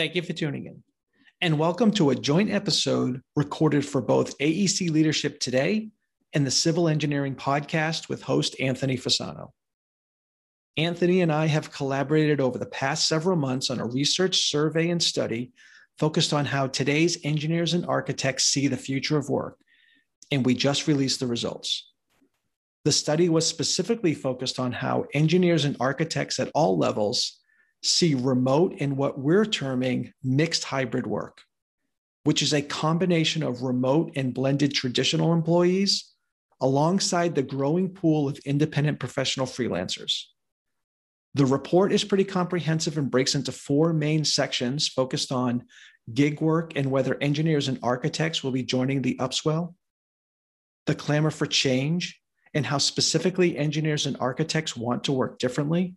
Thank you for tuning in. And welcome to a joint episode recorded for both AEC Leadership Today and the Civil Engineering Podcast with host Anthony Fasano. Anthony and I have collaborated over the past several months on a research survey and study focused on how today's engineers and architects see the future of work. And we just released the results. The study was specifically focused on how engineers and architects at all levels see remote and what we're terming mixed hybrid work, which is a combination of remote and blended traditional employees alongside the growing pool of independent professional freelancers. The report is pretty comprehensive and breaks into four main sections focused on gig work and whether engineers and architects will be joining the upswell, the clamor for change, and how specifically engineers and architects want to work differently,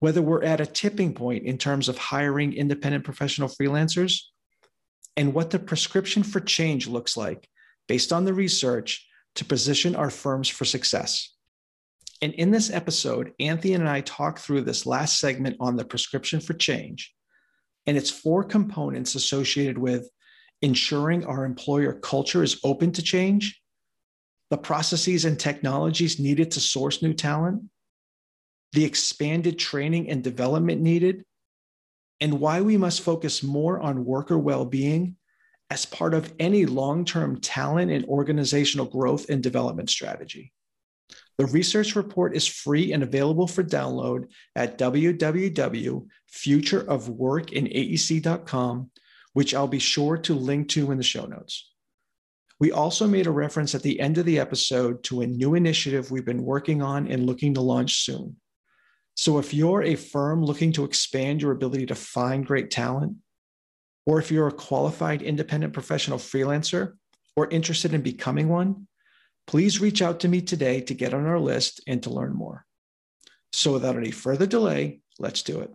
whether we're at a tipping point in terms of hiring independent professional freelancers and what the prescription for change looks like based on the research to position our firms for success. And in this episode, Anthony and I talk through this last segment on the prescription for change and its four components associated with ensuring our employer culture is open to change, the processes and technologies needed to source new talent, the expanded training and development needed, and why we must focus more on worker well being as part of any long term talent and organizational growth and development strategy. The research report is free and available for download at www.futureofworkinaec.com, which I'll be sure to link to in the show notes. We also made a reference at the end of the episode to a new initiative we've been working on and looking to launch soon. So if you're a firm looking to expand your ability to find great talent, or if you're a qualified independent professional freelancer or interested in becoming one, please reach out to me today to get on our list and to learn more. So without any further delay, let's do it.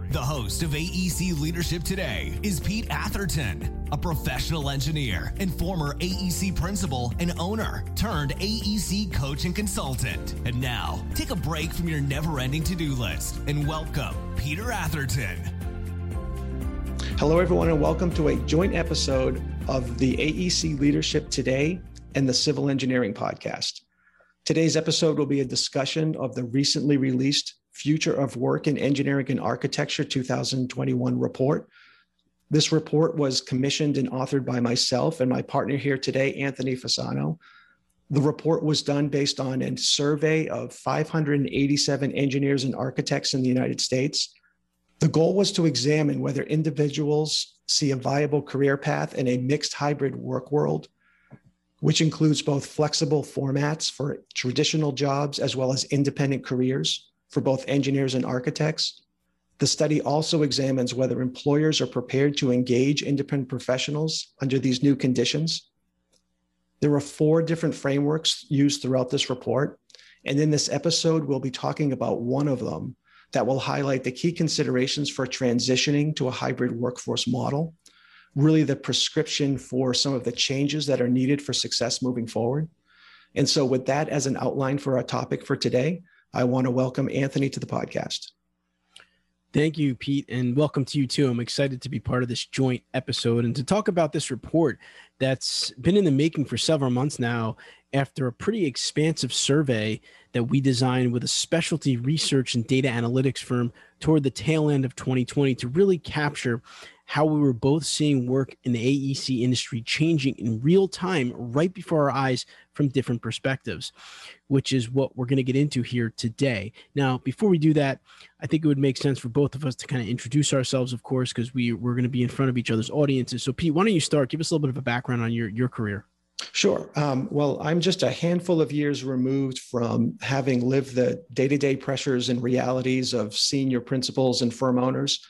The host of AEC Leadership Today is Pete Atherton, a professional engineer and former AEC principal and owner turned AEC coach and consultant. And now, take a break from your never ending to do list and welcome Peter Atherton. Hello, everyone, and welcome to a joint episode of the AEC Leadership Today and the Civil Engineering Podcast. Today's episode will be a discussion of the recently released Future of Work in Engineering and Architecture 2021 report. This report was commissioned and authored by myself and my partner here today, Anthony Fasano. The report was done based on a survey of 587 engineers and architects in the United States. The goal was to examine whether individuals see a viable career path in a mixed hybrid work world, which includes both flexible formats for traditional jobs as well as independent careers for both engineers and architects. The study also examines whether employers are prepared to engage independent professionals under these new conditions. There are four different frameworks used throughout this report. And in this episode, we'll be talking about one of them that will highlight the key considerations for transitioning to a hybrid workforce model, really the prescription for some of the changes that are needed for success moving forward. And so, with that as an outline for our topic for today, I want to welcome Anthony to the podcast. Thank you, Pete, and welcome to you too. I'm excited to be part of this joint episode and to talk about this report that's been in the making for several months now after a pretty expansive survey that we designed with a specialty research and data analytics firm toward the tail end of 2020 to really capture how we were both seeing work in the AEC industry changing in real time right before our eyes from different perspectives, which is what we're going to get into here today. Now, before we do that, I think it would make sense for both of us to kind of introduce ourselves, of course, because we, we're going to be in front of each other's audiences. So, Pete, why don't you start? Give us a little bit of a background on your, your career. Sure. Um, well, I'm just a handful of years removed from having lived the day to day pressures and realities of senior principals and firm owners.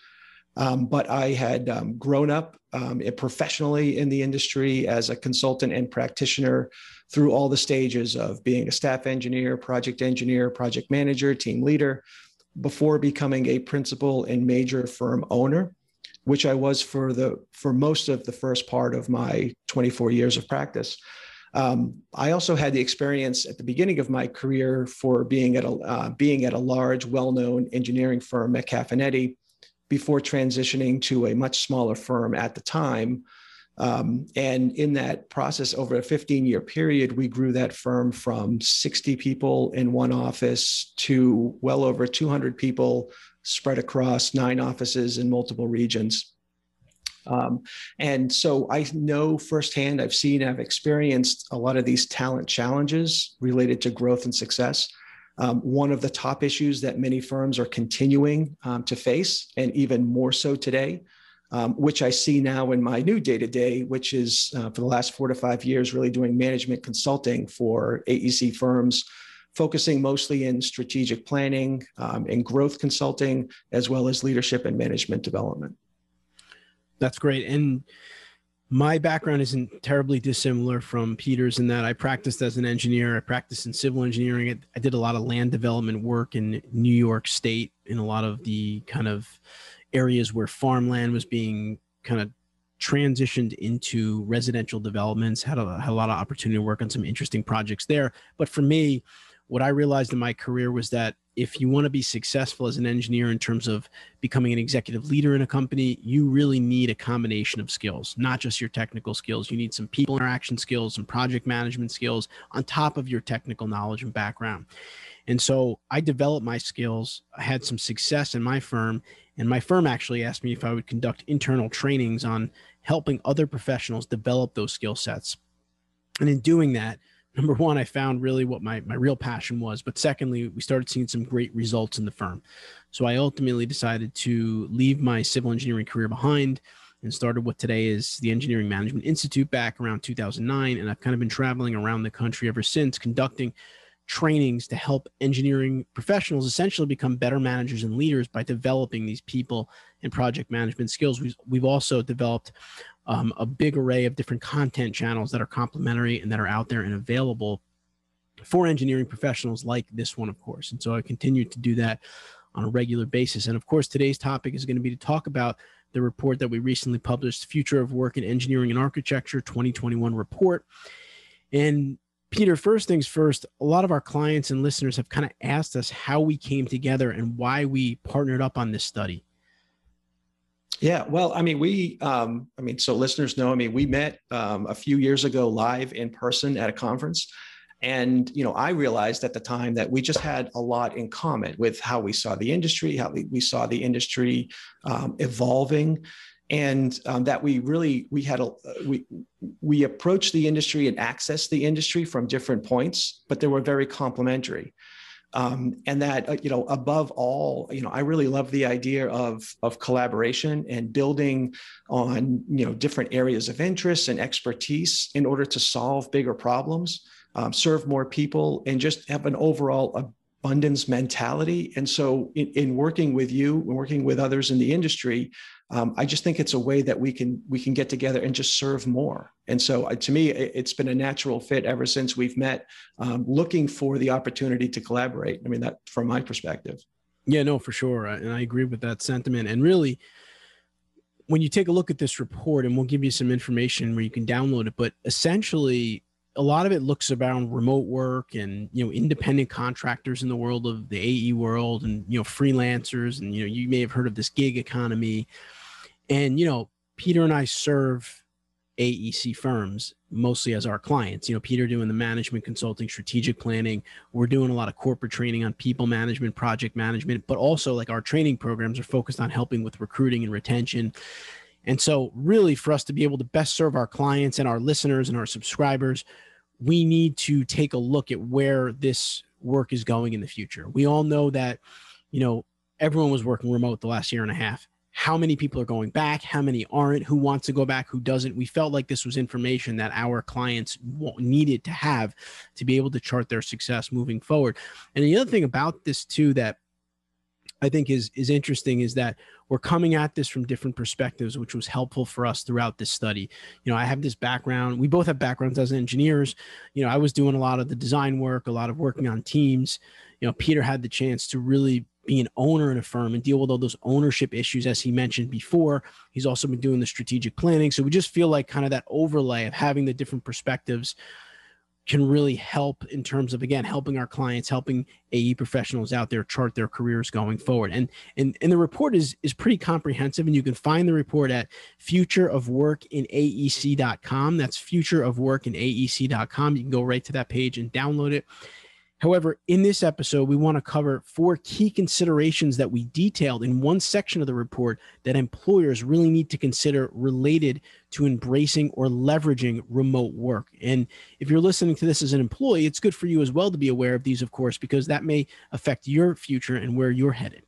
Um, but I had um, grown up um, professionally in the industry as a consultant and practitioner through all the stages of being a staff engineer, project engineer, project manager, team leader, before becoming a principal and major firm owner, which I was for the for most of the first part of my 24 years of practice. Um, I also had the experience at the beginning of my career for being at a uh, being at a large, well-known engineering firm, Metcalf & Eddy, before transitioning to a much smaller firm at the time. Um, and in that process, over a 15 year period, we grew that firm from 60 people in one office to well over 200 people spread across nine offices in multiple regions. Um, and so I know firsthand, I've seen, I've experienced a lot of these talent challenges related to growth and success. Um, one of the top issues that many firms are continuing um, to face, and even more so today, um, which I see now in my new day to day, which is uh, for the last four to five years, really doing management consulting for AEC firms, focusing mostly in strategic planning um, and growth consulting, as well as leadership and management development. That's great. And my background isn't terribly dissimilar from Peter's in that I practiced as an engineer. I practiced in civil engineering. I did a lot of land development work in New York State in a lot of the kind of areas where farmland was being kind of transitioned into residential developments. Had a, had a lot of opportunity to work on some interesting projects there. But for me, what I realized in my career was that if you want to be successful as an engineer in terms of becoming an executive leader in a company, you really need a combination of skills, not just your technical skills. You need some people interaction skills, some project management skills on top of your technical knowledge and background. And so I developed my skills. I had some success in my firm, and my firm actually asked me if I would conduct internal trainings on helping other professionals develop those skill sets. And in doing that, number one, I found really what my, my real passion was. But secondly, we started seeing some great results in the firm. So I ultimately decided to leave my civil engineering career behind and started what today is the Engineering Management Institute back around 2009. And I've kind of been traveling around the country ever since, conducting trainings to help engineering professionals essentially become better managers and leaders by developing these people and project management skills. We've, we've also developed um, a big array of different content channels that are complementary and that are out there and available for engineering professionals like this one, of course. And so I continue to do that on a regular basis. And of course, today's topic is going to be to talk about the report that we recently published, Future of Work in Engineering and Architecture 2021 report. And Peter, first things first, a lot of our clients and listeners have kind of asked us how we came together and why we partnered up on this study. Yeah, well, I mean, we, um, I mean, so listeners know, I mean, we met um, a few years ago live in person at a conference. And, you know, I realized at the time that we just had a lot in common with how we saw the industry, how we, saw the industry um, evolving and um, that we really we had a we we approached the industry and accessed the industry from different points but they were very complementary um, and that uh, you know above all you know i really love the idea of of collaboration and building on you know different areas of interest and expertise in order to solve bigger problems um, serve more people and just have an overall abundance mentality. And so in, in working with you and working with others in the industry um, I just think it's a way that we can we can get together and just serve more. And so, uh, to me, it, has been a natural fit ever since we've met, um, looking for the opportunity to collaborate. I mean, that from my perspective. Yeah, no, for sure, and I agree with that sentiment. And really, when you take a look at this report, and we'll give you some information where you can download it, but essentially. A lot of it looks around remote work and you know independent contractors in the world of the AE world and you know freelancers and you know you may have heard of this gig economy and, you know, Peter and I serve AEC firms mostly as our clients. You know, Peter doing the management consulting, strategic planning. We're doing a lot of corporate training on people management, project management, but also like our training programs are focused on helping with recruiting and retention. And so, really, for us to be able to best serve our clients and our listeners and our subscribers, we need to take a look at where this work is going in the future. We all know that, you know, everyone was working remote the last year and a half how many people are going back, how many aren't, who wants to go back, who doesn't. We felt like this was information that our clients needed to have to be able to chart their success moving forward. And the other thing about this too that I think is is interesting is that we're coming at this from different perspectives, which was helpful for us throughout this study. You know, I have this background. We both have backgrounds as engineers. You know, I was doing a lot of the design work, a lot of working on teams. You know, Peter had the chance to really be an owner in a firm and deal with all those ownership issues as he mentioned before. He's also been doing the strategic planning. So we just feel like kind of that overlay of having the different perspectives can really help in terms of again helping our clients helping ae professionals out there chart their careers going forward. And and, and the report is is pretty comprehensive and you can find the report at futureofworkinaec.com that's futureofworkinaec.com you can go right to that page and download it However, in this episode, we want to cover four key considerations that we detailed in one section of the report that employers really need to consider related to embracing or leveraging remote work. And if you're listening to this as an employee, it's good for you as well to be aware of these, of course, because that may affect your future and where you're headed.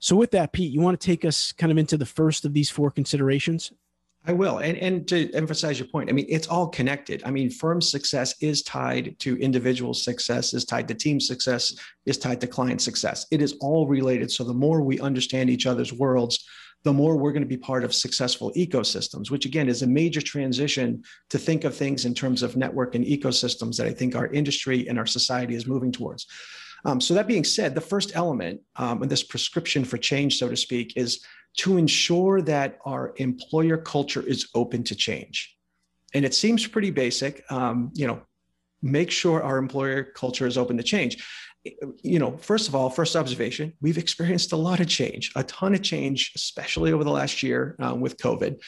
So, with that, Pete, you want to take us kind of into the first of these four considerations? I will. And, and to emphasize your point, I mean, it's all connected. I mean, firm success is tied to individual success, is tied to team success, is tied to client success. It is all related. So the more we understand each other's worlds, the more we're going to be part of successful ecosystems, which again is a major transition to think of things in terms of network and ecosystems that I think our industry and our society is moving towards. Um, so that being said, the first element um, in this prescription for change, so to speak, is to ensure that our employer culture is open to change. And it seems pretty basic. Um, you know, make sure our employer culture is open to change. You know, first of all, first observation, we've experienced a lot of change, a ton of change, especially over the last year um, with COVID.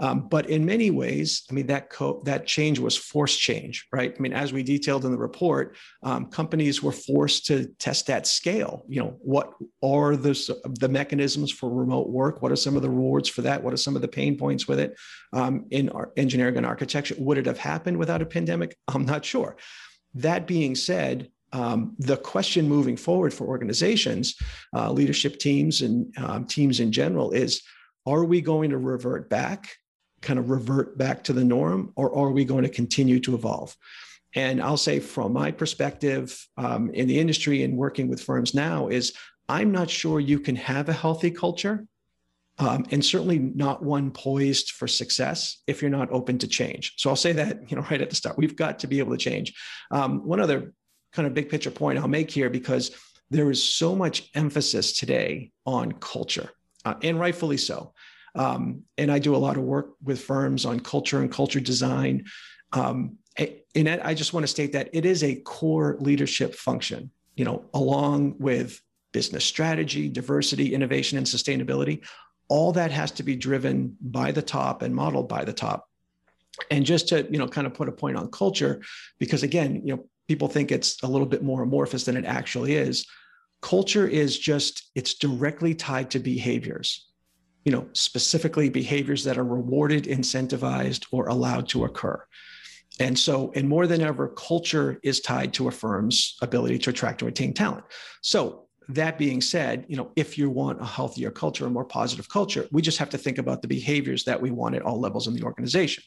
Um, but in many ways, I mean, that co- that change was forced change, right? I mean, as we detailed in the report, um, companies were forced to test at scale. You know, what are the, the mechanisms for remote work? What are some of the rewards for that? What are some of the pain points with it um, in engineering and architecture? Would it have happened without a pandemic? I'm not sure. That being said, um, the question moving forward for organizations, uh, leadership teams, and um, teams in general is are we going to revert back kind of revert back to the norm, or are we going to continue to evolve? And I'll say, from my perspective um, in the industry and working with firms now, is I'm not sure you can have a healthy culture, um, and certainly not one poised for success if you're not open to change. So I'll say that you know right at the start, we've got to be able to change. Um, one other kind of big picture point I'll make here because there is so much emphasis today on culture, uh, and rightfully so. Um, and I do a lot of work with firms on culture and culture design. Um, and I just want to state that it is a core leadership function, you know, along with business strategy, diversity, innovation, and sustainability. All that has to be driven by the top and modeled by the top. And just to, you know, kind of put a point on culture, because again, you know, people think it's a little bit more amorphous than it actually is. Culture is just, it's directly tied to behaviors you know, specifically behaviors that are rewarded, incentivized, or allowed to occur. And so, and more than ever, culture is tied to a firm's ability to attract and retain talent. So, that being said, you know, if you want a healthier culture, a more positive culture, we just have to think about the behaviors that we want at all levels in the organization.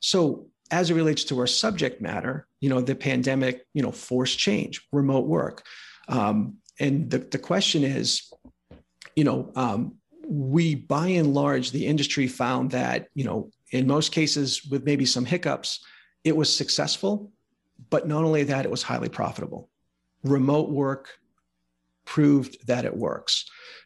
So, as it relates to our subject matter, you know, the pandemic, you know, forced change, remote work, um, and the the question is, you know, um, we by and large the industry found that you know in most cases with maybe some hiccups it was successful but not only that it was highly profitable. Remote work proved that it works.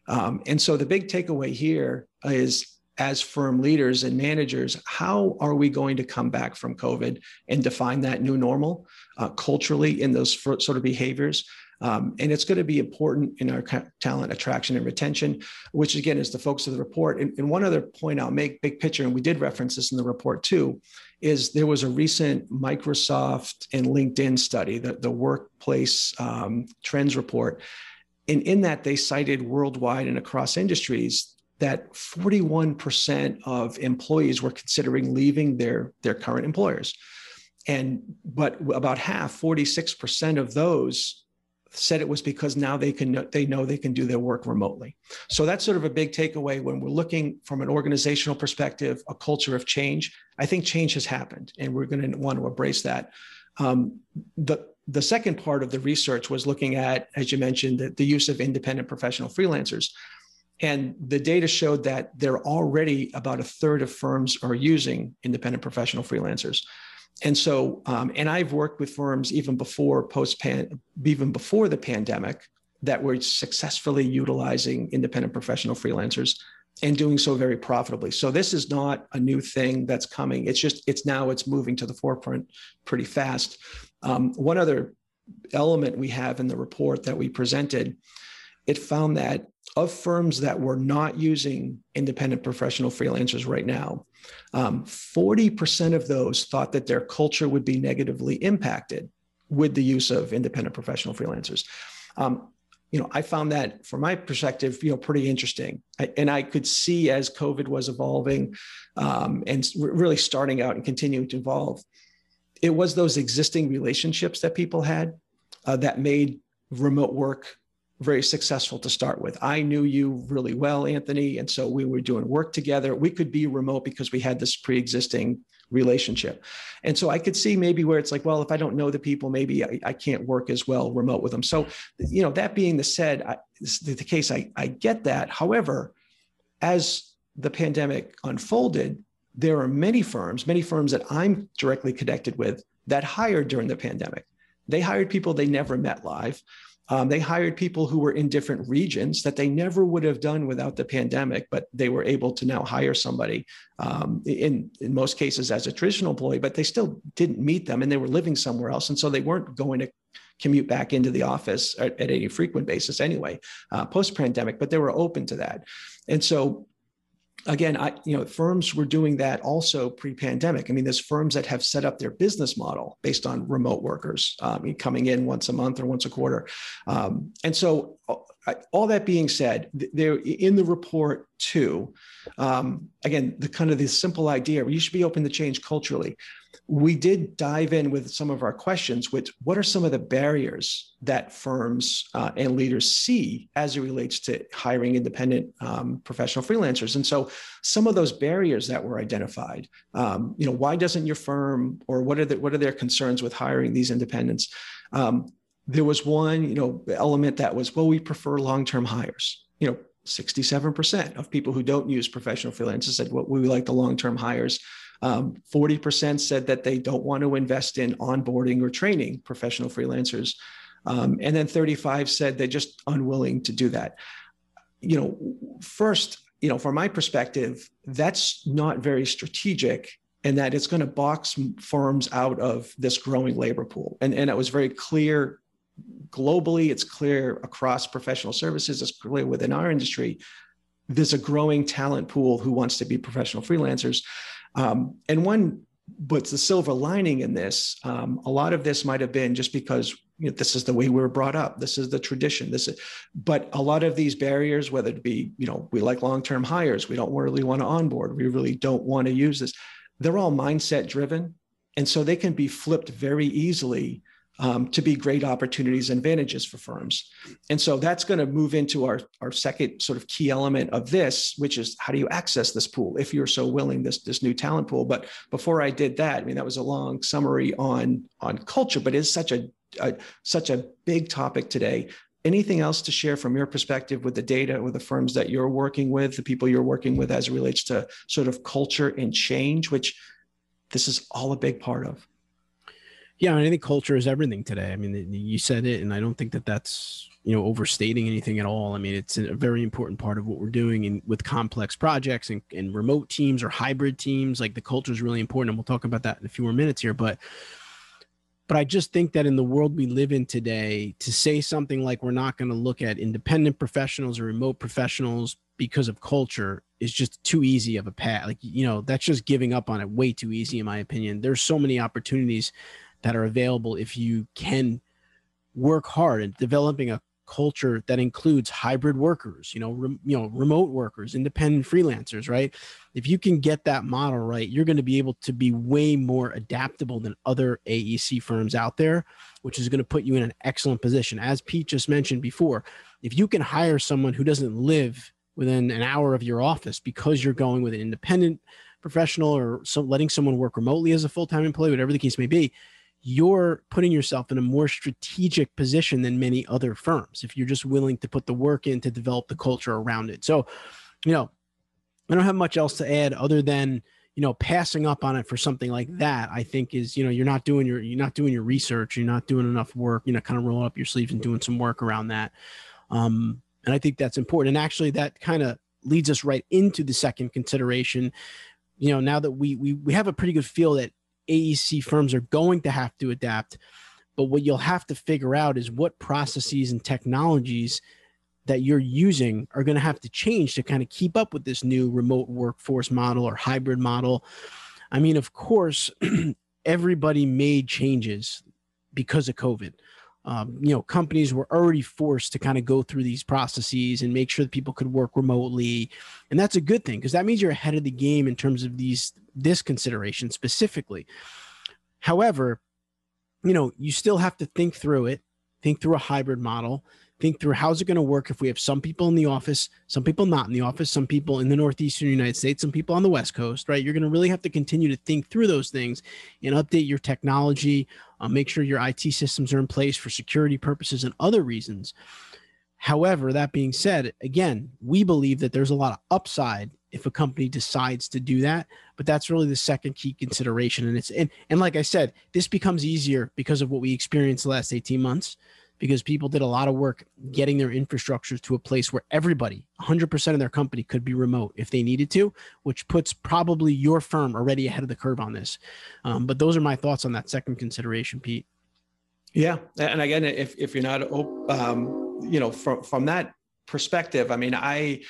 Um, and so the big takeaway here is as firm leaders and managers how are we going to come back from covid and define that new normal uh, culturally in those sort of behaviors um, and it's going to be important in our talent attraction and retention, which again is the focus of the report. And, and, one other point I'll make, big picture, and we did reference this in the report too, is there was a recent Microsoft and LinkedIn study, the, the workplace um, trends report. And in that, they cited worldwide and across industries that 41% of employees were considering leaving their, their current employers. And but about half, 46% of those said it was because now they can they know they can do their work remotely. So that's sort of a big takeaway when we're looking from an organizational perspective a culture of change. I think change has happened and we're going to want to embrace that. Um, the the second part of the research was looking at as you mentioned the, the use of independent professional freelancers. And the data showed that there are already about a third of firms are using independent professional freelancers. And so, um, and I've worked with firms even before post pan, even before the pandemic, that were successfully utilizing independent professional freelancers and doing so very profitably. So this is not a new thing that's coming. It's just it's now it's moving to the forefront pretty fast. Um, one other element we have in the report that we presented, it found that of firms that were not using independent professional freelancers right now, um, 40% of those thought that their culture would be negatively impacted with the use of independent professional freelancers. Um, you know, I found that from my perspective, you know, pretty interesting. I, and I could see as COVID was evolving um, and really starting out and continuing to evolve, it was those existing relationships that people had uh, that made remote work very successful to start with. I knew you really well, Anthony. And so we were doing work together. We could be remote because we had this pre existing relationship. And so I could see maybe where it's like, well, if I don't know the people, maybe I, I can't work as well remote with them. So, you know, that being the said, I, the, the case, I, I get that. However, as the pandemic unfolded, there are many firms, many firms that I'm directly connected with that hired during the pandemic. They hired people they never met live. Um, they hired people who were in different regions that they never would have done without the pandemic, but they were able to now hire somebody um, in, in most cases as a traditional employee, but they still didn't meet them and they were living somewhere else. And so they weren't going to commute back into the office at, at any frequent basis anyway, uh, post pandemic, but they were open to that. And so again, I, you know, firms were doing that also pre-pandemic. I mean, there's firms that have set up their business model based on remote workers um, coming in once a month or once a quarter. Um, and so, all that being said, there in the report too, um, again, the kind of the simple idea: you should be open to change culturally we did dive in with some of our questions with what are some of the barriers that firms uh, and leaders see as it relates to hiring independent um, professional freelancers? And so some of those barriers that were identified um, you know why doesn't your firm or what are the, what are their concerns with hiring these independents? Um, there was one you know element that was well we prefer long-term hires. You know 67% of people who don't use professional freelancers said well, we like the long-term hires um, 40% said that they don't want to invest in onboarding or training professional freelancers. Um, and then 35 said they're just unwilling to do that. You know, first, you know, from my perspective, that's not very strategic and that it's going to box firms out of this growing labor pool. And, and it was very clear globally, it's clear across professional services, it's clear within our industry. There's a growing talent pool who wants to be professional freelancers. Um, and one, what's the silver lining in this? Um, a lot of this might have been just because you know, this is the way we were brought up. This is the tradition. This is, but a lot of these barriers, whether it be, you know, we like long-term hires, we don't really want to onboard, we really don't want to use this. They're all mindset driven, and so they can be flipped very easily um, to be great opportunities and advantages for firms. And so that's going to move into our, our second sort of key element of this, which is how do you access this pool if you're so willing, this, this new talent pool. But before I did that, I mean, that was a long summary on, on culture, but it's such a, a such a big topic today. Anything else to share from your perspective with the data, with the firms that you're working with, the people you're working with as it relates to sort of culture and change, which this is all a big part of? Yeah, I think culture is everything today. I mean, you said it, and I don't think that that's you know overstating anything at all. I mean, it's a very important part of what we're doing in with complex projects and, and remote teams or hybrid teams. Like the culture is really important, and we'll talk about that in a few more minutes here. But but I just think that in the world we live in today, to say something like we're not going to look at independent professionals or remote professionals because of culture is just too easy of a path. Like you know, that's just giving up on it way too easy, in my opinion. There's so many opportunities that are available if you can work hard at developing a culture that includes hybrid workers you know re, you know remote workers independent freelancers right? If you can get that model right you're going to be able to be way more adaptable than other aec firms out there which is going to put you in an excellent position. As pete just mentioned before if you can hire someone who doesn't live within an hour of your office because you're going with an independent professional or so letting someone work remotely as a full-time employee whatever the case may be you're putting yourself in a more strategic position than many other firms if you're just willing to put the work in to develop the culture around it. So, you know, I don't have much else to add other than you know passing up on it for something like that i think is you know you're not doing your you're not doing your research you're not doing enough work you know kind of rolling up your sleeves and doing some work around that. Um and i think that's important. And actually that kind of leads us right into the second consideration. You know now that we we, we have a pretty good feel that aec firms are going to have to adapt but what you'll have to figure out is what processes and technologies that you're using are going to have to change to kind of keep up with this new remote workforce model or hybrid model. I mean, of course, everybody made changes because of COVID. Um, you know, companies were already forced to kind of go through these processes and make sure that people could work remotely, and that's a good thing because that means you're ahead of the game in terms of these this consideration specifically. However, you know, you still have to think through it, think through a hybrid model, think through how's it going to work if we have some people in the office, some people not in the office, some people in the northeastern United States, some people on the west coast, right? You're going to really have to continue to think through those things and update your technology, uh, make sure your IT systems are in place for security purposes and other reasons. However, that being said, again, we believe that there's a lot of upside if a company decides to do that, but that's really the second key consideration and it's and and like I said, this becomes easier because of what we experienced the last 18 months because people did a lot of work getting their infrastructures to a place where everybody 100% of their company could be remote if they needed to which puts probably your firm already ahead of the curve on this. Um, but those are my thoughts on that second consideration pete. Yeah and again if, if you're not um, you know from from that perspective. I mean i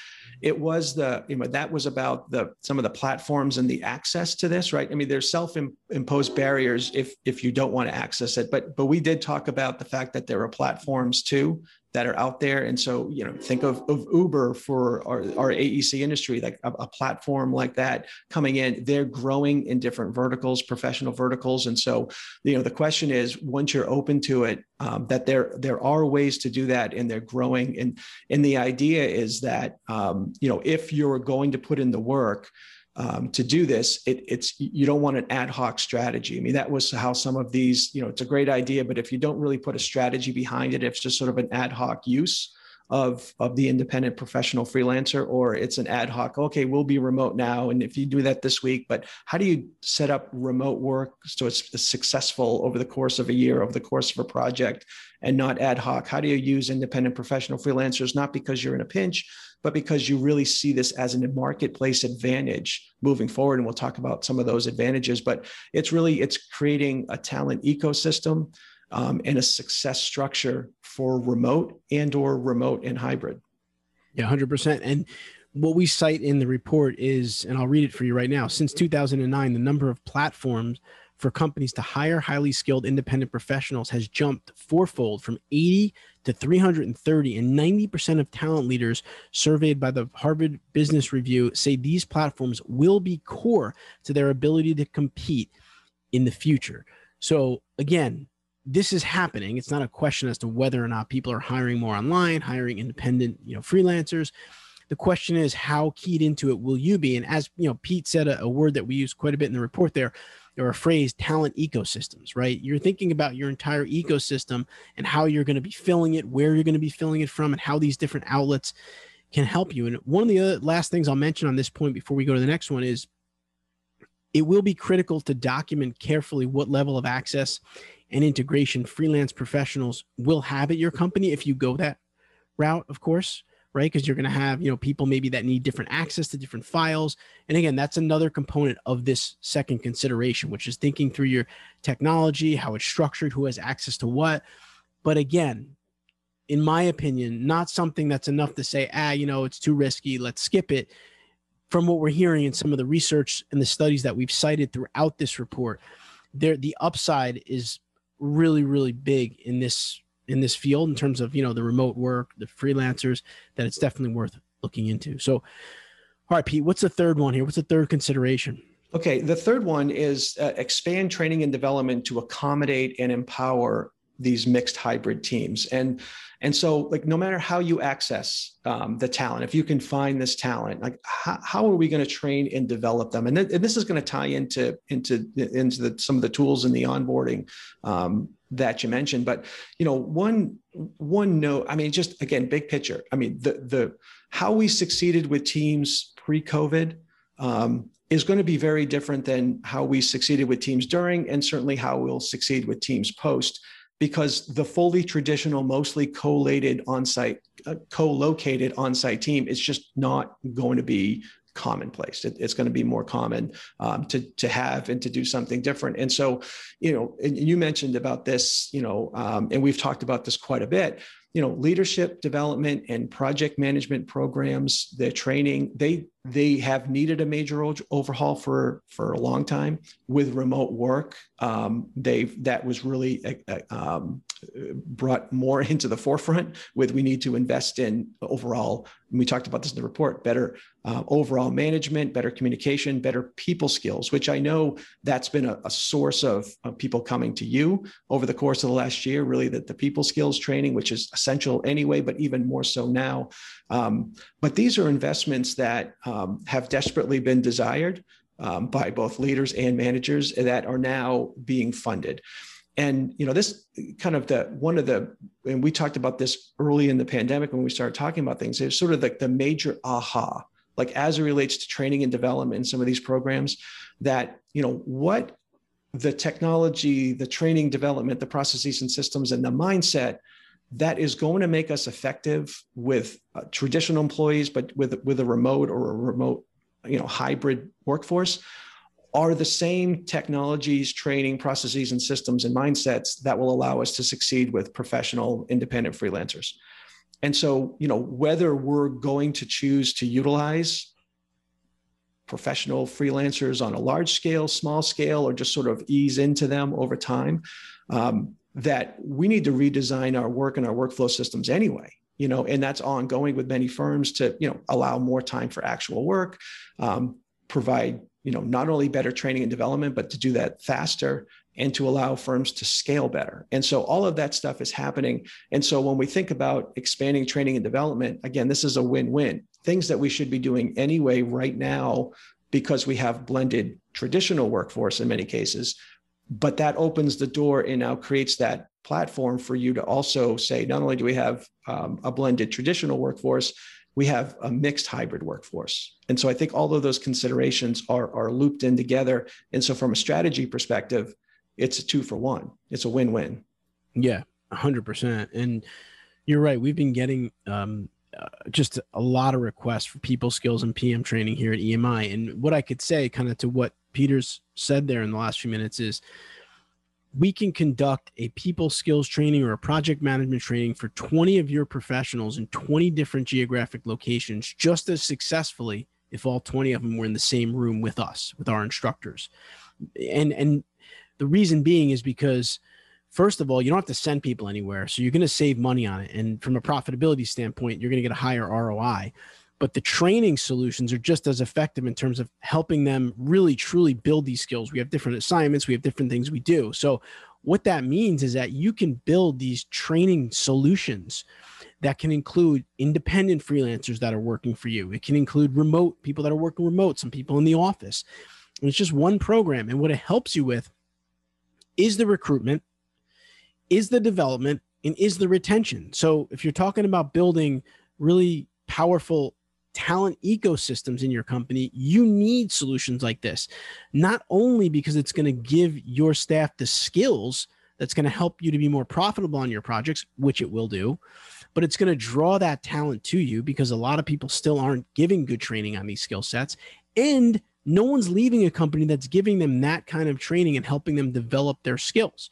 it was the you know that was about the some of the platforms and the access to this right? I mean there's self-imposed barriers if if you don't want to access it but but we did talk about the fact that there are platforms too that are out there. And so, you know, think of, of Uber for our, our AEC industry, like a, a, platform like that coming in, they're growing in different verticals, professional verticals. And so, you know, the question is once you're open to it, um, that there, there are ways to do that and they're growing. And, and the idea is that, um, you know, if you're going to put in the work, um, to do this, it, it's you don't want an ad hoc strategy. I mean, that was how some of these, you know, it's a great idea, but if you don't really put a strategy behind it, it's just sort of an ad hoc use of of the independent professional freelancer, or it's an ad hoc. Okay, we'll be remote now, and if you do that this week, but how do you set up remote work so it's successful over the course of a year, over the course of a project, and not ad hoc? How do you use independent professional freelancers not because you're in a pinch, but because you really see this as a marketplace advantage moving forward and we'll talk about some of those advantages but it's really it's creating a talent ecosystem um, and a success structure for remote and or remote and hybrid. Yeah 100% and what we cite in the report is and i'll read it for you right now. Since 2009 the number of platforms for companies to hire highly skilled independent professionals has jumped fourfold from 80 to 330 and 90% of talent leaders surveyed by the Harvard Business Review say these platforms will be core to their ability to compete in the future. So again, this is happening. It's not a question as to whether or not people are hiring more online, hiring independent, you know, freelancers. The question is how keyed into it will you be? And as you know, Pete said a, a word that we use quite a bit in the report there, or a phrase talent ecosystems, right? You're thinking about your entire ecosystem and how you're going to be filling it, where you're going to be filling it from, and how these different outlets can help you. And one of the other last things I'll mention on this point before we go to the next one is it will be critical to document carefully what level of access and integration freelance professionals will have at your company if you go that route, of course right? Because you're going to have, you know, people maybe that need different access to different files. And again, that's another component of this second consideration, which is thinking through your technology, how it's structured, who has access to what. But again, in my opinion, not something that's enough to say, ah, you know, it's too risky, let's skip it. From what we're hearing in some of the research and the studies that we've cited throughout this report, there the upside is really, really big in this in this field in terms of you know the remote work, the freelancers, that it's definitely worth looking into. So, all right, Pete, what's the third one here? What's the third consideration? Okay, the third one is uh, expand training and development to accommodate and empower these mixed hybrid teams and and so like no matter how you access um, the talent if you can find this talent like how, how are we going to train and develop them and, th- and this is going to tie into into into the, some of the tools in the onboarding um, that you mentioned but you know one one note i mean just again big picture. I mean the the how we succeeded with teams pre-covid um, is going to be very different than how we succeeded with teams during and certainly how we'll succeed with teams post because the fully traditional mostly collated on-site uh, co-located on-site team is just not going to be commonplace. It, it's going to be more common um, to to have and to do something different. And so you know and you mentioned about this you know um, and we've talked about this quite a bit. You know leadership development and project management programs their training they they have needed a major overhaul for for a long time. With remote work um, they that was really uh, uh, um, brought more into the forefront with we need to invest in overall we talked about this in the report better uh, overall management better communication better people skills which i know that's been a, a source of, of, people coming to you over the course of the last year really that the people skills training which is essential anyway but even more so now um, but these are investments that um, have desperately been desired um, by both leaders and managers that are now being funded. And you know, this kind of the one of the, and we talked about this early in the pandemic when we started talking about things. It's sort of like the major aha, like as it relates to training and development in some of these programs, that you know what the technology, the training development, the processes and systems, and the mindset that is going to make us effective with uh, traditional employees, but with with a remote or a remote, you know, hybrid workforce, are the same technologies, training processes, and systems and mindsets that will allow us to succeed with professional, independent freelancers. And so, you know, whether we're going to choose to utilize professional freelancers on a large scale, small scale, or just sort of ease into them over time. Um, that we need to redesign our work and our workflow systems anyway you know and that's ongoing with many firms to you know allow more time for actual work um, provide you know not only better training and development but to do that faster and to allow firms to scale better. And so all of that stuff is happening. And so when we think about expanding training and development again this is a win-win. Things that we should be doing anyway right now because we have blended traditional workforce in many cases but that opens the door and now creates that platform for you to also say not only do we have um, a blended traditional workforce we have a mixed hybrid workforce. And so i think all of those considerations are, are looped in together. And so from a strategy perspective it's a two for one. It's a win-win. Yeah 100% and you're right we've been getting um, uh, just a lot of requests for people skills and pm training here at emi and what i could say kind of to what Peter's said there in the last few minutes is we can conduct a people skills training or a project management training for 20 of your professionals in 20 different geographic locations just as successfully if all 20 of them were in the same room with us with our instructors. And and the reason being is because first of all you don't have to send people anywhere so you're going to save money on it. And from a profitability standpoint you're going to get a higher roi but the training solutions are just as effective in terms of helping them really truly build these skills. We have different assignments, we have different things we do. So, what that means is that you can build these training solutions that can include independent freelancers that are working for you. It can include remote people that are working remote, some people in the office. And it's just one program. And what it helps you with is the recruitment, is the development, and is the retention. So if you're talking about building really powerful talent ecosystems in your company, you need solutions like this. Not only because it's going to give your staff the skills that's going to help you to be more profitable on your projects, which it will do, but it's going to draw that talent to you because a lot of people still aren't giving good training on these skill sets. And no one's leaving a company that's giving them that kind of training and helping them develop their skills.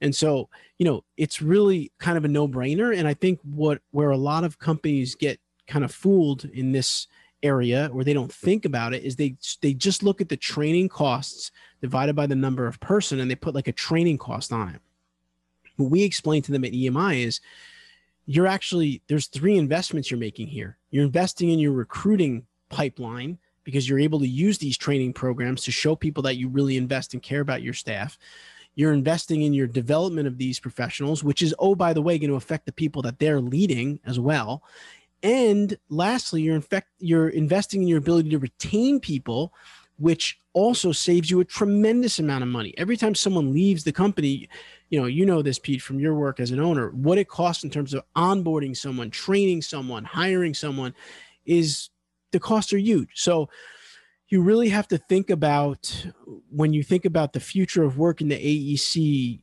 And so, you know, it's really kind of a no-brainer. And I think what where a lot of companies get kind of fooled in this area or they don't think about it is they they just look at the training costs divided by the number of person and they put like a training cost on it. What we explain to them at emi is you're actually there's three investments you're making here. You're investing in your recruiting pipeline because you're able to use these training programs to show people that you really invest and care about your staff. You're investing in your development of these professionals, which is, oh, by the way, going to affect the people that they're leading as well. And lastly, you're, infect, you're investing in your ability to retain people, which also saves you a tremendous amount of money. Every time someone leaves the company, you know, you know this, Pete, from your work as an owner, what it costs in terms of onboarding someone, training someone, hiring someone is the costs are huge. So you really have to think about when you think about the future of work in the AEC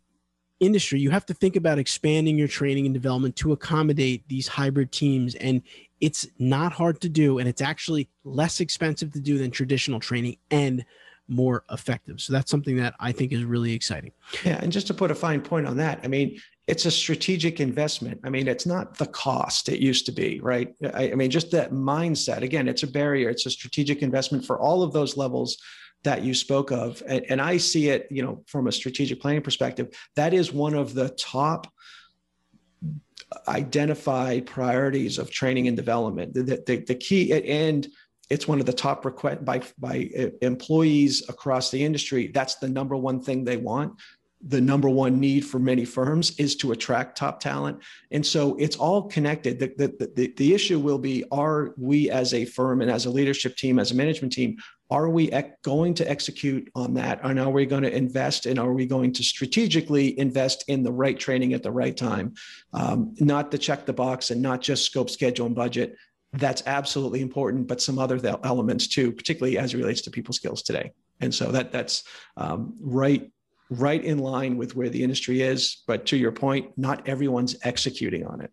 industry, you have to think about expanding your training and development to accommodate these hybrid teams. And it's not hard to do, and it's actually less expensive to do than traditional training and more effective. So that's something that I think is really exciting. Yeah. And just to put a fine point on that, I mean, it's a strategic investment. I mean, it's not the cost it used to be, right? I, I mean, just that mindset. Again, it's a barrier. It's a strategic investment for all of those levels that you spoke of and, and, i see it you know from a strategic planning perspective that is one of the top identified priorities of training and development. The, the, the key and it's one of the top request by by uh, employees across the industry. That's the number one thing they want. The number one need for many firms is to attract top talent. And so it's all connected. The, the, the, the issue will be are we as a firm and as a leadership team as a management team are we going to execute on that and are we going to invest and are we going to strategically invest in the right training at the right time um, not to check the box and not just scope schedule and budget that's absolutely important but some other elements too particularly as it relates to people skills today and so that that's um, right right in line with where the industry is. But to your point, not everyone's executing on it.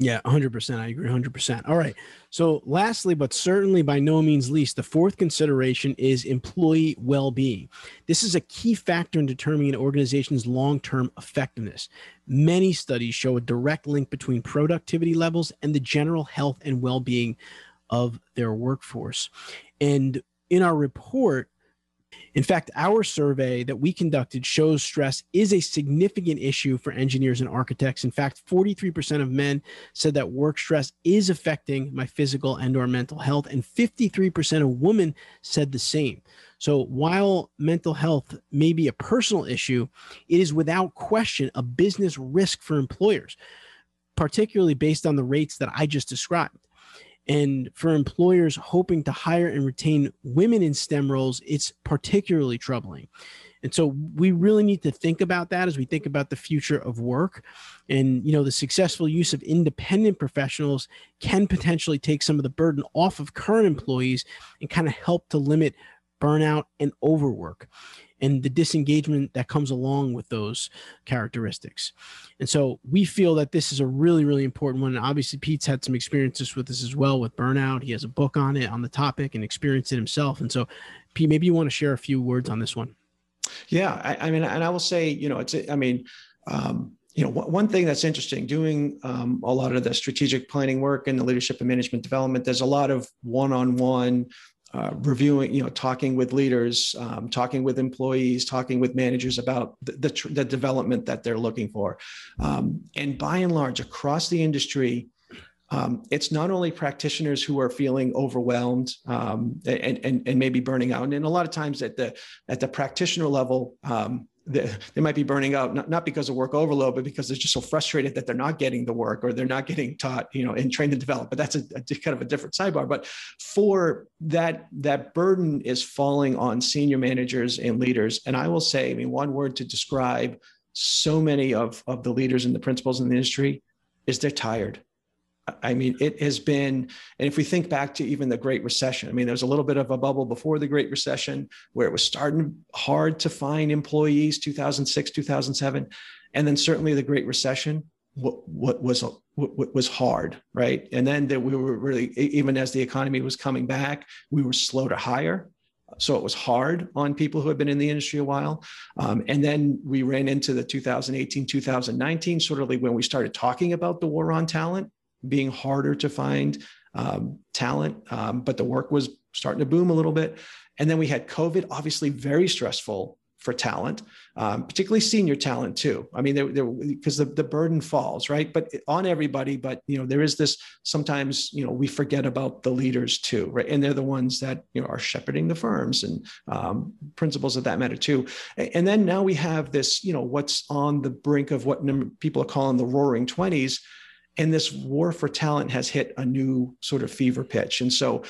Yeah, 100%. I agree 100%. All right. So, lastly, but certainly by no means least, the fourth consideration is employee well being. This is a key factor in determining an organization's long term effectiveness. Many studies show a direct link between productivity levels and the general health and well being of their workforce. And in our report, in fact, our survey that we conducted shows stress is a significant issue for engineers and architects. In fact, 43% of men said that work stress is affecting my physical and or mental health and 53% of women said the same. So while mental health may be a personal issue, it is without question a business risk for employers, particularly based on the rates that I just described. And for employers hoping to hire and retain women in STEM roles, it's particularly troubling. And so we really need to think about that as we think about the future of work. And, you know, the successful use of independent professionals can potentially take some of the burden off of current employees and kind of help to limit burnout and overwork and the disengagement that comes along with those characteristics. And so we feel that this is a really, really important one. And obviously, Pete's had some experiences with this as well with burnout. He has a book on it on the topic and experienced it himself. And so, Pete, maybe you want to share a few words on this one. Yeah, I, I mean, and I will say, you know, it's, I mean, um, you know, one thing that's interesting doing um, a lot of the strategic planning work and the leadership and management development, there's a lot of one-on-one uh, reviewing, you know, talking with leaders, um, talking with employees, talking with managers about the, the, the development that they're looking for. Um, and by and large, across the industry, um, it's not only practitioners who are feeling overwhelmed um, and, and, and maybe burning out. And a lot of times at the at the practitioner level, um, they, they might be burning out not, not because of work overload but because they're just so frustrated that they're not getting the work or they're not getting taught you know and trained and developed but that's a, a kind of a different sidebar. But for that that burden is falling on senior managers and leaders. And i will say i mean one word to describe so many of of the leaders and the principals in the industry is they're tired I mean, it has been, and if we think back to even the Great Recession, I mean, there was a little bit of a bubble before the Great Recession where it was starting hard to find employees, 2006, 2007. And then certainly the Great Recession, what, what was what was hard, right? And then that we were really, even as the economy was coming back, we were slow to hire. So it was hard on people who had been in the industry a while. Um, and then we ran into the 2018, 2019, sort of like when we started talking about the war on talent being harder to find um, talent, um, but the work was starting to boom a little bit. And then we had COVID, obviously very stressful for talent, um, particularly senior talent too. I mean, because the, the burden falls right, but on everybody. But you know, there is this sometimes you know we forget about the leaders too, right? And they're the ones that you know are shepherding the firms and um, principals of that matter too. And then now we have this, you know, what's on the brink of what people are calling the Roaring Twenties and this war for talent has hit a new sort of fever pitch and so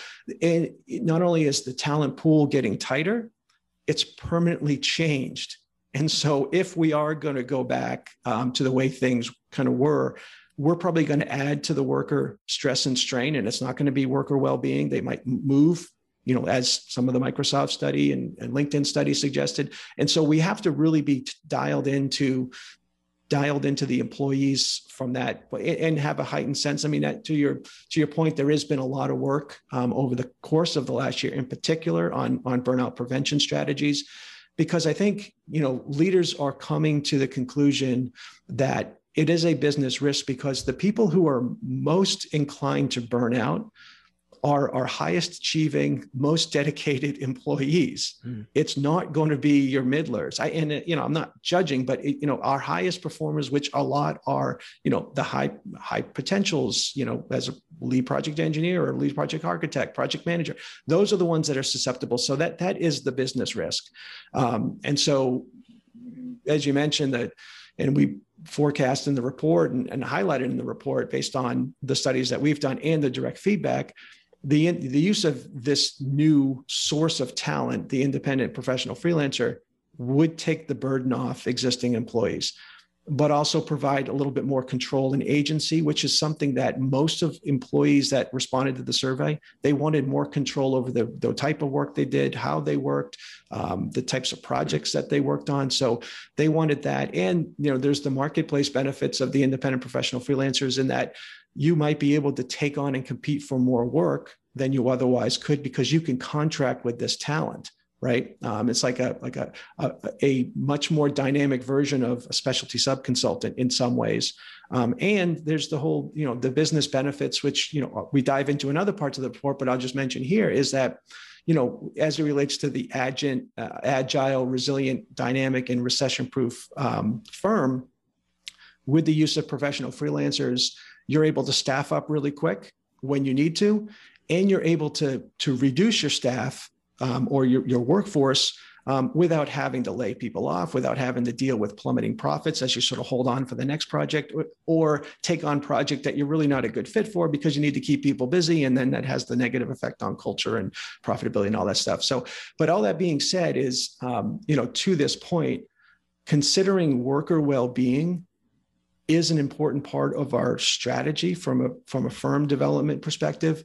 and not only is the talent pool getting tighter it's permanently changed. And so, if we are going to go back um, to the way things kind of were, we're probably going to add to the worker stress and strain, and it's not going to be worker well-being. They might move, you know, as some of the Microsoft study and, and LinkedIn study suggested. And so, we have to really be dialed into dialed into the employees from that and have a heightened sense. I mean that to your to your point there has been a lot of work um, over the course of the last year in particular on on burnout prevention strategies because i think you know leaders are coming to the conclusion that it is a business risk because the people who are most inclined to burn out are our highest achieving, most dedicated employees. Mm. It's not going to be your middlers. I and you know I'm not judging, but it, you know our highest performers, which a lot are you know the high high potentials. You know as a lead project engineer or lead project architect, project manager. Those are the ones that are susceptible. So that that is the business risk. Um, and so, as you mentioned that, and we forecast in the report and, and highlighted in the report based on the studies that we've done and the direct feedback the the use of this new source of talent, the independent professional freelancer, would take the burden off existing employees, but also provide a little bit more control and agency, which is something that most of employees that responded to the survey they wanted more control over the, the type of work they did, how they worked, um, the types of projects that they worked on. So they wanted that, and you know, there's the marketplace benefits of the independent professional freelancers in that you might be able to take on and compete for more work than you otherwise could because you can contract with this talent right? Um, it's like a like a, a, a much more dynamic version of a specialty subconsultant in some ways. Um, and there's the whole you know the business benefits which you know we dive into in other parts of the report but i'll just mention here is that you know as it relates to the agent uh, agile resilient dynamic and recession proof um, firm with the use of professional freelancers you're able to staff up really quick when you need to, and you're able to, to reduce your staff um, or your, your workforce um, without having to lay people off, without having to deal with plummeting profits as you sort of hold on for the next project or, or, take on project that you're really not a good fit for because you need to keep people busy. And then that has the negative effect on culture and profitability and all that stuff. So, but all that being said is, um, you know, to this point, considering worker well-being is an important part of our strategy from a from a firm development perspective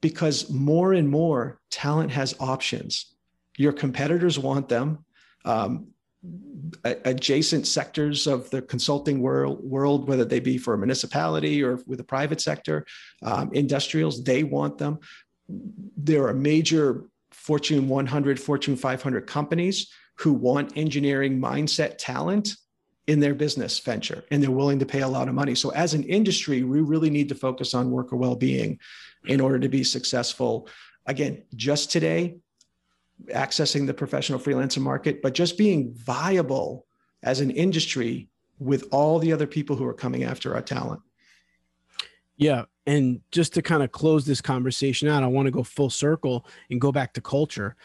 because more and more talent has options. Your competitors want them. Um, adjacent sectors of the consulting world, world, whether they be for a municipality or with the private sector, um, industrials, they want them. There are major Fortune 100, Fortune 500 companies who want engineering mindset talent in their business venture and they're willing to pay a lot of money. So, as an industry, we really need to focus on worker well being in order to be successful. Again, just today, accessing the professional freelancer market, but just being viable as an industry with all the other people who are coming after our talent. Yeah. And just to kind of close this conversation out, I want to go full circle and go back to culture.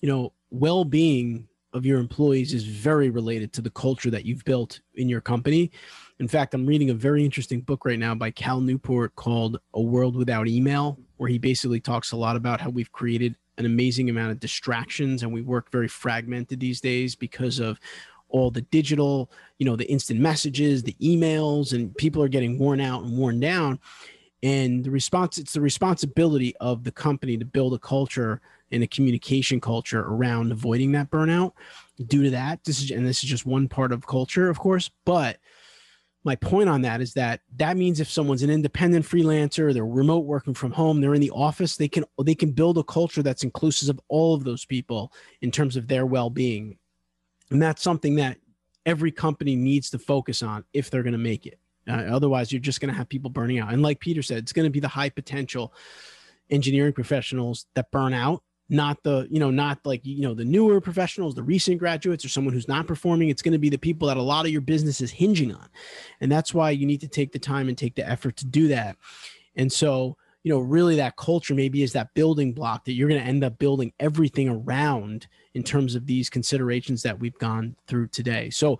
You know, well being of your employees is very related to the culture that you've built in your company. In fact, I'm reading a very interesting book right now by Cal Newport called A World Without Email, where he basically talks a lot about how we've created an amazing amount of distractions and we work very fragmented these days because of all the digital, you know, the instant messages, the emails, and people are getting worn out and worn down. And the response, it's the responsibility of the company to build a culture and a communication culture around avoiding that burnout. Due to that this is and this is just one part of culture of course but my point on that is that that means if someone's an independent freelancer they're remote working from home they're in the office they can they can build a culture that's inclusive of all of those people in terms of their well-being. And that's something that every company needs to focus on if they're going to make it. Uh, otherwise you're just going to have people burning out. And like peter said it's going to be the high potential engineering professionals that burn out not the you know not like you know the newer professionals the recent graduates or someone who's not performing. It's going to be the people that a lot of your business is hinging on. And that's why you need to take the time and take the effort to do that. And so you know really that culture maybe is that building block that you're going to end up building everything around in terms of these considerations that we've gone through today. So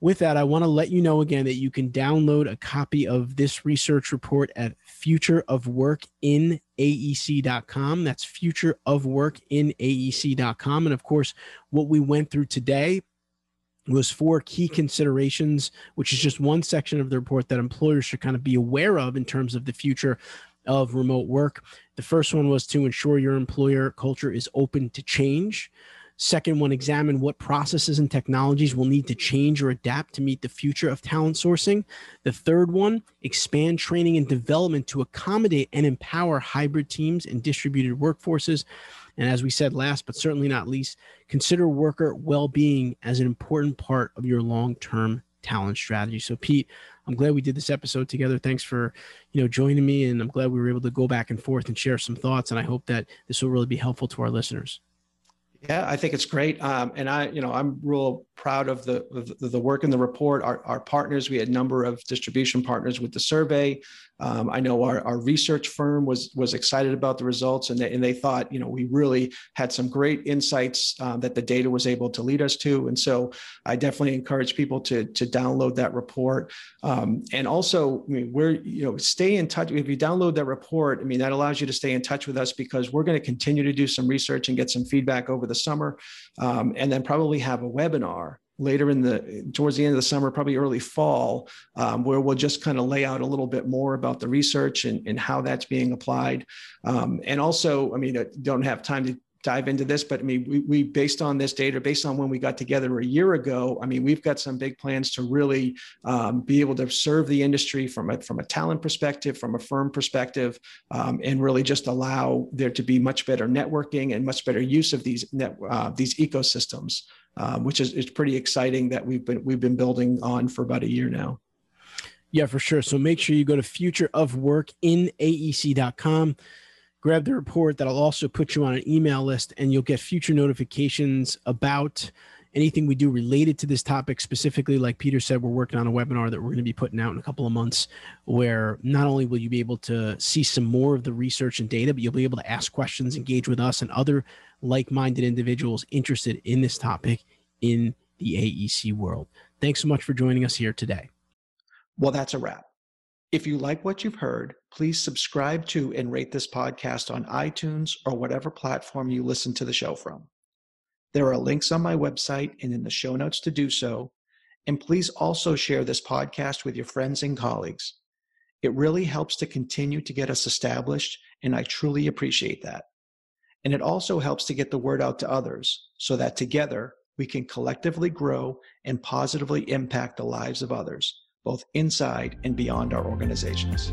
with that, I want to let you know again that you can download a copy of this research report at futureofworkinaec.com. That's futureofworkinaec.com. And of course, what we went through today was four key considerations, which is just one section of the report that employers should kind of be aware of in terms of the future of remote work. The first one was to ensure your employer culture is open to change. Second one, examine what processes and technologies will need to change or adapt to meet the future of talent sourcing. The third one, expand training and development to accommodate and empower hybrid teams and distributed workforces. And as we said last, but certainly not least, consider worker well being as an important part of your long term talent strategy. So, Pete, I'm glad we did this episode together. Thanks for, you know, joining me, and I'm glad we were able to go back and forth and share some thoughts. And I hope that this will really be helpful to our listeners. Yeah, I think it's great. Um, and I, you know, I'm real proud of the of the work in the report. Our, our partners, we had a number of distribution partners with the survey. Um, I know our, our research firm was was excited about the results, and they, and they thought, you know, we really had some great insights uh, that the data was able to lead us to. And so, I definitely encourage people to to download that report. Um, and also, I mean, we're you know, stay in touch. If you download that report, I mean, that allows you to stay in touch with us because we're going to continue to do some research and get some feedback over the summer, um, and then probably have a webinar later in the towards the end of the summer, probably early fall, um, where we'll just kind of lay out a little bit more about the research and, and how that's being applied. Um, and also, I mean, I don't have time to dive into this, but I mean, we, we based on this data, based on when we got together a year ago, I mean, we've got some big plans to really um, be able to serve the industry from a from a talent perspective, from a firm perspective, um, and really just allow there to be much better networking and much better use of these net uh, these ecosystems, um, which is, is pretty exciting that we've been we've been building on for about a year now. Yeah, for sure. So make sure you go to futureofworkinaec.com grab the report that'll also put you on an email list and you'll get future notifications about anything we do related to this topic specifically. Like peter said we're working on a webinar that we're going to be putting out in a couple of months where not only will you be able to see some more of the research and data but you'll be able to ask questions engage with us and other like-minded individuals interested in this topic in the aec world. Thanks so much for joining us here today. Well that's a wrap if you like what you've heard, please subscribe to and rate this podcast on iTunes or whatever platform you listen to the show from. There are links on my website and in the show notes to do so. And please also share this podcast with your friends and colleagues. It really helps to continue to get us established, and I truly appreciate that. And it also helps to get the word out to others so that together we can collectively grow and positively impact the lives of others both inside and beyond our organizations.